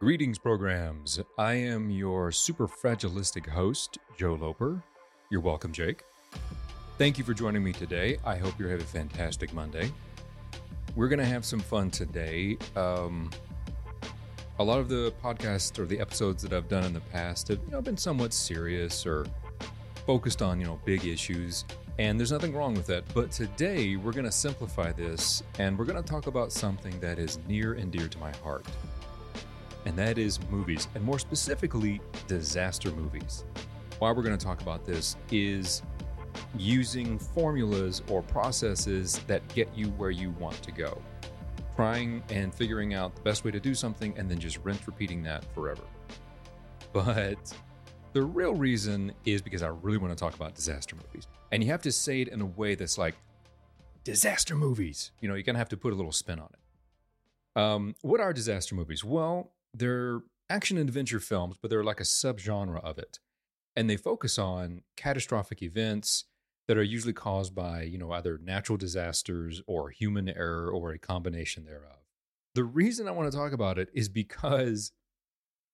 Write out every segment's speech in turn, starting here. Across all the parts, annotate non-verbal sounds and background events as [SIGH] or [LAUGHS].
Greetings, programs. I am your super fragilistic host, Joe Loper. You're welcome, Jake. Thank you for joining me today. I hope you're having a fantastic Monday. We're going to have some fun today. Um, a lot of the podcasts or the episodes that I've done in the past have you know, been somewhat serious or focused on you know big issues, and there's nothing wrong with that. But today we're going to simplify this, and we're going to talk about something that is near and dear to my heart and that is movies, and more specifically, disaster movies. Why we're going to talk about this is using formulas or processes that get you where you want to go. Trying and figuring out the best way to do something and then just rinse repeating that forever. But the real reason is because I really want to talk about disaster movies. And you have to say it in a way that's like, disaster movies. You know, you're going to have to put a little spin on it. Um, what are disaster movies? Well, they're action and adventure films, but they're like a subgenre of it. And they focus on catastrophic events that are usually caused by, you know, either natural disasters or human error or a combination thereof. The reason I want to talk about it is because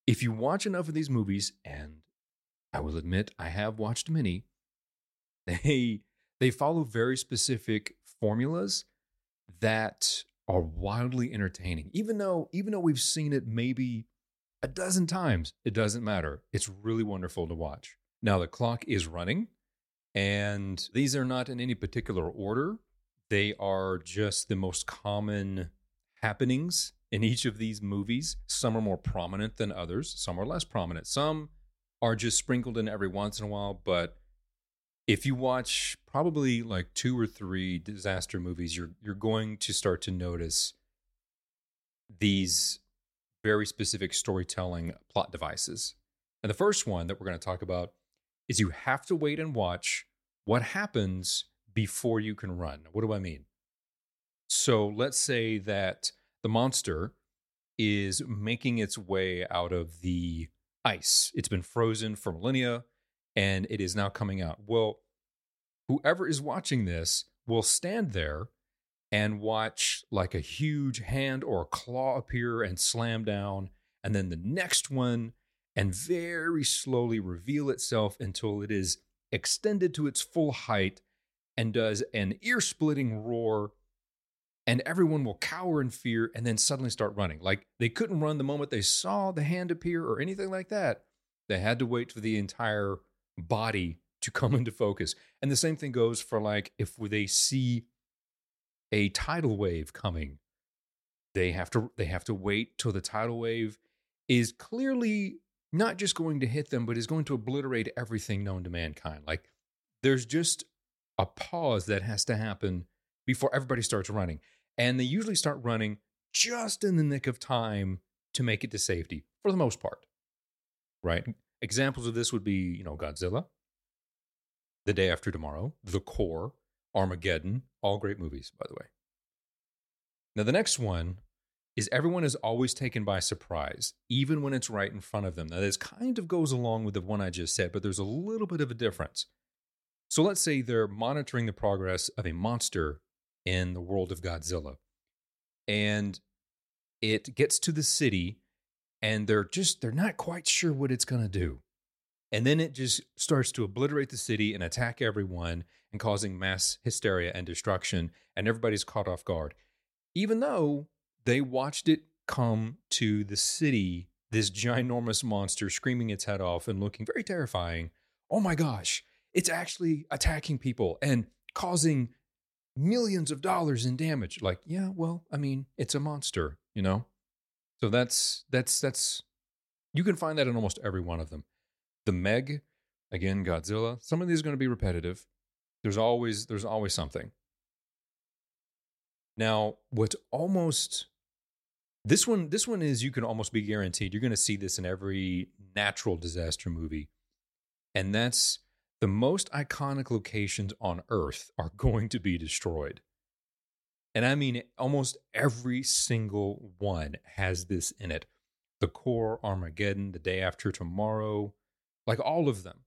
if you watch enough of these movies, and I will admit I have watched many, [LAUGHS] they they follow very specific formulas that are wildly entertaining. Even though even though we've seen it maybe a dozen times, it doesn't matter. It's really wonderful to watch. Now the clock is running and these are not in any particular order. They are just the most common happenings in each of these movies. Some are more prominent than others, some are less prominent. Some are just sprinkled in every once in a while, but if you watch probably like two or three disaster movies, you're you're going to start to notice these very specific storytelling plot devices. And the first one that we're going to talk about is you have to wait and watch what happens before you can run. What do I mean? So let's say that the monster is making its way out of the ice. It's been frozen for millennia and it is now coming out. Well, whoever is watching this will stand there and watch like a huge hand or a claw appear and slam down, and then the next one, and very slowly reveal itself until it is extended to its full height and does an ear splitting roar. And everyone will cower in fear and then suddenly start running. Like they couldn't run the moment they saw the hand appear or anything like that. They had to wait for the entire body to come into focus. And the same thing goes for like if they see a tidal wave coming, they have to they have to wait till the tidal wave is clearly not just going to hit them, but is going to obliterate everything known to mankind. Like there's just a pause that has to happen before everybody starts running. And they usually start running just in the nick of time to make it to safety for the most part. Right? Examples of this would be, you know, Godzilla, The Day After Tomorrow, The Core, Armageddon, all great movies, by the way. Now, the next one is everyone is always taken by surprise, even when it's right in front of them. Now, this kind of goes along with the one I just said, but there's a little bit of a difference. So let's say they're monitoring the progress of a monster in the world of Godzilla, and it gets to the city, and they're just, they're not quite sure what it's going to do. And then it just starts to obliterate the city and attack everyone and causing mass hysteria and destruction. And everybody's caught off guard. Even though they watched it come to the city, this ginormous monster screaming its head off and looking very terrifying. Oh my gosh, it's actually attacking people and causing millions of dollars in damage. Like, yeah, well, I mean, it's a monster, you know? So that's, that's, that's, you can find that in almost every one of them. The Meg, again, Godzilla. Some of these are going to be repetitive. There's always there's always something. Now, what's almost this one this one is you can almost be guaranteed you're going to see this in every natural disaster movie. And that's the most iconic locations on earth are [LAUGHS] going to be destroyed. And I mean almost every single one has this in it. The core Armageddon, the day after tomorrow, like all of them.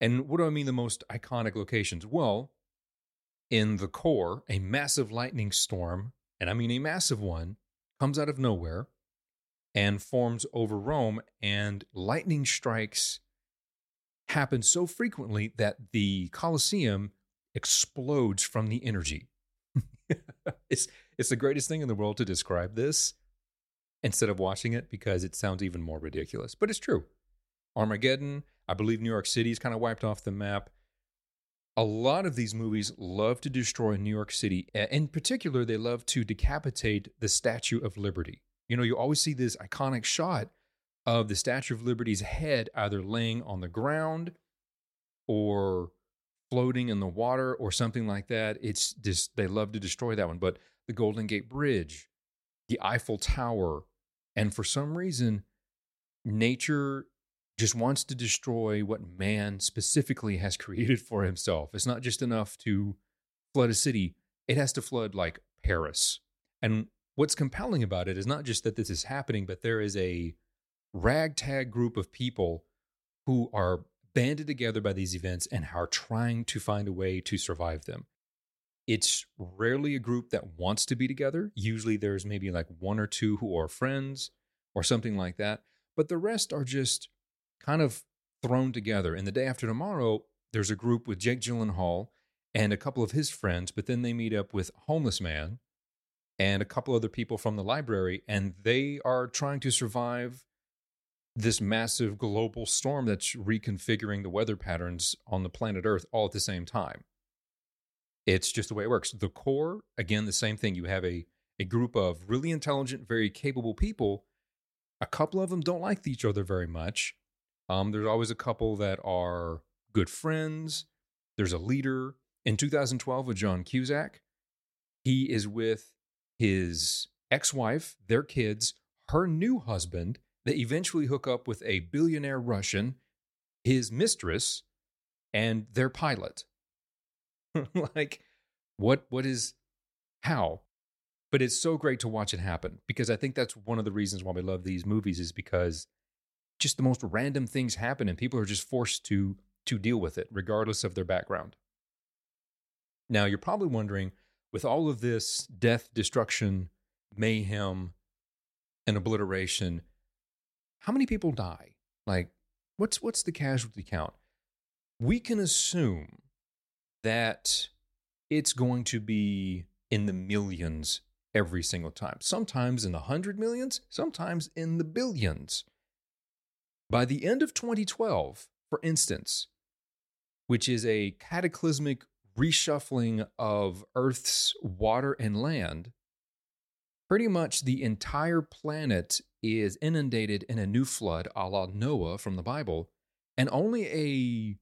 And what do I mean the most iconic locations? Well, in the core, a massive lightning storm, and I mean a massive one, comes out of nowhere. and forms over Rome, and lightning strikes happen so frequently that the Colosseum explodes from the energy. [LAUGHS] it's it's the greatest thing in the world to describe this instead of watching it because it sounds even more ridiculous. But it's true. Armageddon, I believe New York City is kind of wiped off the map. A lot of these movies love to destroy New York City. In particular, they love to decapitate the Statue of Liberty. You know, you always see this iconic shot of the Statue of Liberty's head either laying on the ground or floating in the water or something like that. It's just, they love to destroy that one. But the Golden Gate Bridge, the Eiffel Tower, and for some reason, nature just wants to destroy what man specifically has [LAUGHS] created for himself. It's not just enough to flood a city, it has to flood like Paris. And what's compelling about it is not just that this is happening, but there is a ragtag group of people who are banded together by these events and are trying to find a way to survive them. It's rarely a group that wants to be together. Usually there's maybe like one or two who are friends or something like that, but the rest are just kind of thrown together. And the day after tomorrow, there's a group with Jake Gyllenhaal and a couple of his friends, but then they meet up with Homeless Man and a couple other people from the library, and they are trying to survive this massive global storm that's reconfiguring the weather patterns on the planet Earth all at the same time. It's just the way it works. The core, again, the same thing. You have a, a group of really intelligent, very capable people. A couple of them don't like each other very much. Um, there's always a couple that are good friends. There's a leader. In 2012, with John Cusack, he is with his ex wife, their kids, her new husband. They eventually hook up with a billionaire Russian, his mistress, and their pilot. [LAUGHS] like, what? What is? How? But it's so great to watch it happen because I think that's one of the reasons why we love these movies is because just the most random things happen and people are just forced to to deal with it regardless of their background. Now, you're probably wondering with all of this death, destruction, mayhem, and obliteration, how many people die? Like what's what's the casualty count? We can assume that it's going to be in the millions every single time. Sometimes in the 100 millions, sometimes in the billions. By the end of 2012, for instance, which is a cataclysmic reshuffling of Earth's water and land, pretty much the entire planet is inundated in a new flood a la Noah from the Bible, and only a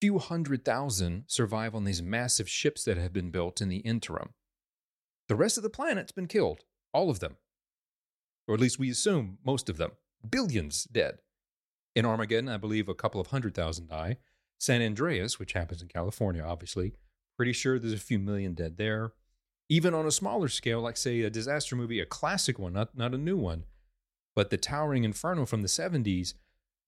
few hundred thousand survive on these massive ships that have been built in the interim. The rest of the planet's been killed, all of them. Or at least we assume most of them. Billions dead. In Armageddon, I believe a couple of hundred thousand die. San Andreas, which happens in California, obviously, pretty sure there's a few million dead there. Even on a smaller scale, like say a disaster movie, a classic one, not, not a new one, but the Towering Inferno from the 70s,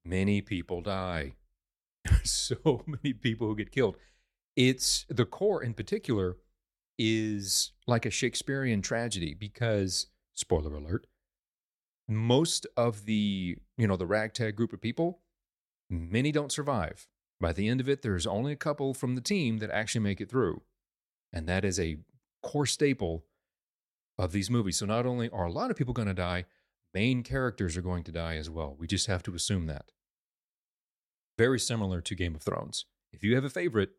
many people die. [LAUGHS] so many people who get killed. It's the core in particular is like a Shakespearean tragedy because, spoiler alert, most of the you know the ragtag group of people many don't survive. By the end of it there's only a couple from the team that actually make it through. And that is a core staple of these movies. So not only are a lot of people going to die main characters are going to die as well. We just have to assume that. Very similar to game of thrones. If you have a favorite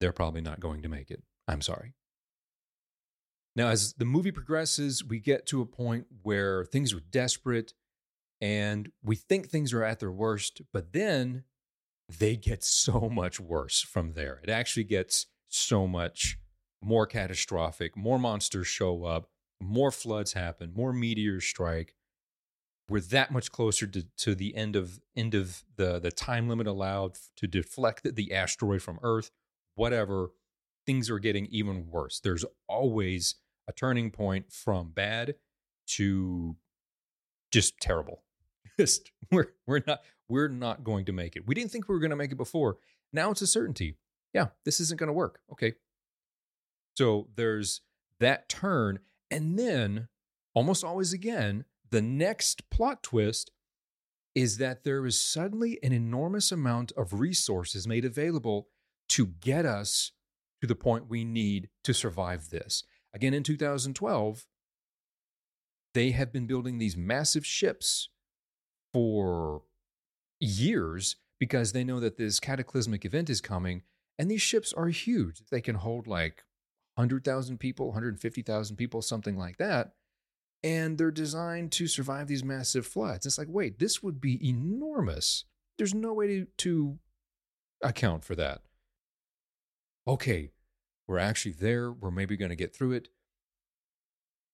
they're probably not going to make it. I'm sorry now, as the movie progresses, we get to a point where things are desperate and we think things are at their worst, but then they get so much worse from there. It actually gets so much more catastrophic. More monsters show up, more floods happen, more meteors strike. We're that much closer to, to the end of end of the, the time limit allowed to deflect the asteroid from Earth, whatever. Things are getting even worse. There's always a turning point from bad to just terrible. [LAUGHS] Just we're we're not we're not going to make it. We didn't think we were going to make it before. Now it's a certainty. Yeah, this isn't going to work. Okay. So there's that turn and then almost always again the next plot twist is that there is suddenly an enormous amount of resources made available to get us to the point we need to survive this. Again, in 2012, they have been building these massive ships for years because they know that this cataclysmic event is coming. And these ships are huge. They can hold like 100,000 people, 150,000 people, something like that. And they're designed to survive these massive floods. It's like, wait, this would be enormous. There's no way to, to account for that. Okay, we're actually there. We're maybe going to get through it.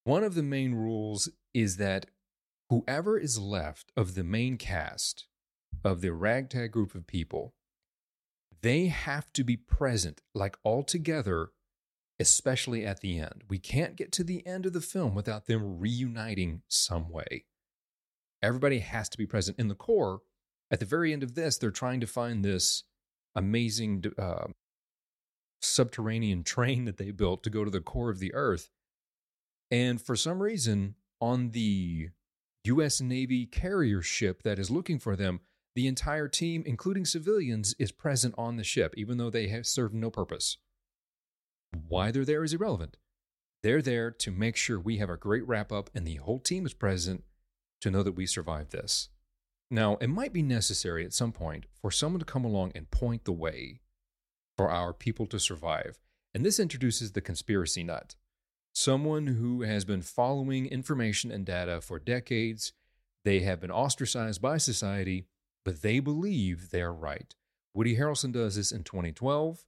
One of the main rules is that whoever is left of the main cast of the ragtag group of people, they have to be present, like all together, especially at the end. We can't get to the end of the film without them reuniting some way. Everybody has to be present. In the core, at the very end of this, they're trying to find this amazing uh, subterranean train that they built to go to the core of the earth. And for some reason, on the U.S. Navy carrier ship that is looking for them, the entire team, including civilians, is present on the ship, even though they have served no purpose. Why they're there is irrelevant. They're there to make sure we have a great wrap up and the whole team is present to know that we survived this. Now, it might be necessary at some point for someone to come along and point the way for our people to survive. And this introduces the conspiracy nut someone who has been following information and data for decades. They have been ostracized by society, but they believe they're right. Woody Harrelson does this in 2012.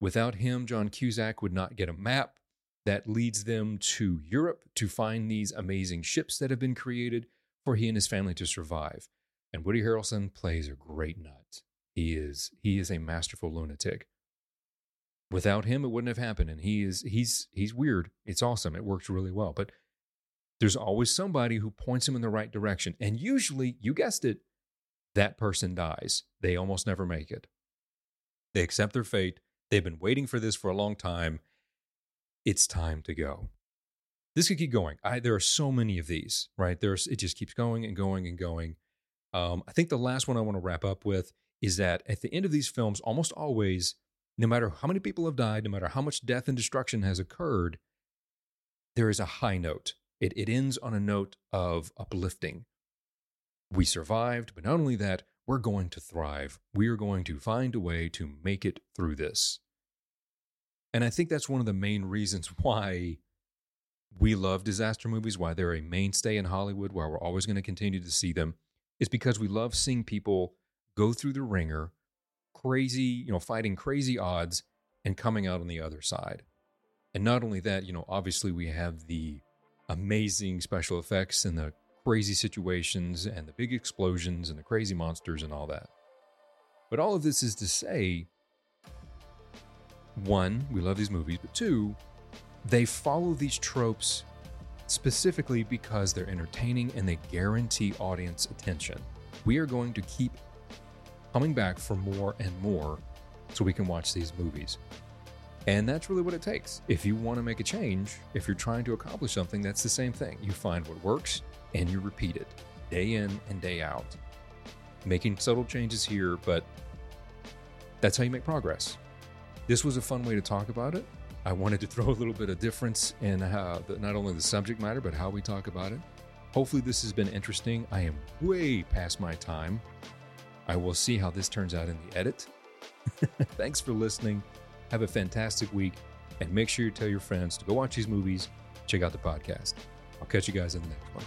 Without him, John Cusack would not get a map that leads them to Europe to find these amazing ships that have been created for he and his family to survive. And Woody Harrelson plays a great nut. He is he is a masterful lunatic. Without him, it wouldn't have happened. And he is he's he's weird. It's awesome. It works really well. But there's always somebody who points him in the right direction. And usually, you guessed it, that person dies. They almost never make it. They accept their fate. They've been waiting for this for a long time. It's time to go. This could keep going. I, there are so many of these, right? There's it just keeps going and going and going. Um, I think the last one I want to wrap up with is that at the end of these films, almost always no matter how many people have died, no matter how much death and destruction has occurred, there is a high note. It, it ends on a note of uplifting. We survived, but not only that, we're going to thrive. We are going to find a way to make it through this. And I think that's one of the main reasons [LAUGHS] why we love disaster movies, why they're a mainstay in Hollywood, why we're always going to continue to see them, is because we love seeing people go through the wringer crazy, you know, fighting crazy odds and coming out on the other side. And not only that, you know, obviously we have the amazing special effects and the crazy situations and the big explosions and the crazy monsters and all that. But all of this is to say one, we love these movies, but two, they follow these tropes specifically because they're entertaining and they guarantee audience attention. We are going to keep coming back for more and more so we can watch these movies. And that's really what it takes. If you want to make a change, if you're trying to accomplish something, that's the same thing. You find what works and you repeat it day in and day out. Making subtle changes here, but that's how you make progress. This was a fun way to talk about it. I wanted to throw a little bit of difference in how not only the subject matter, but how we talk about it. Hopefully, this has been interesting. I am way past my time. I will see how this turns out in the edit. [LAUGHS] Thanks for listening. Have a fantastic week. And make sure you tell your friends to go watch these movies, check out the podcast. I'll catch you guys in the next one.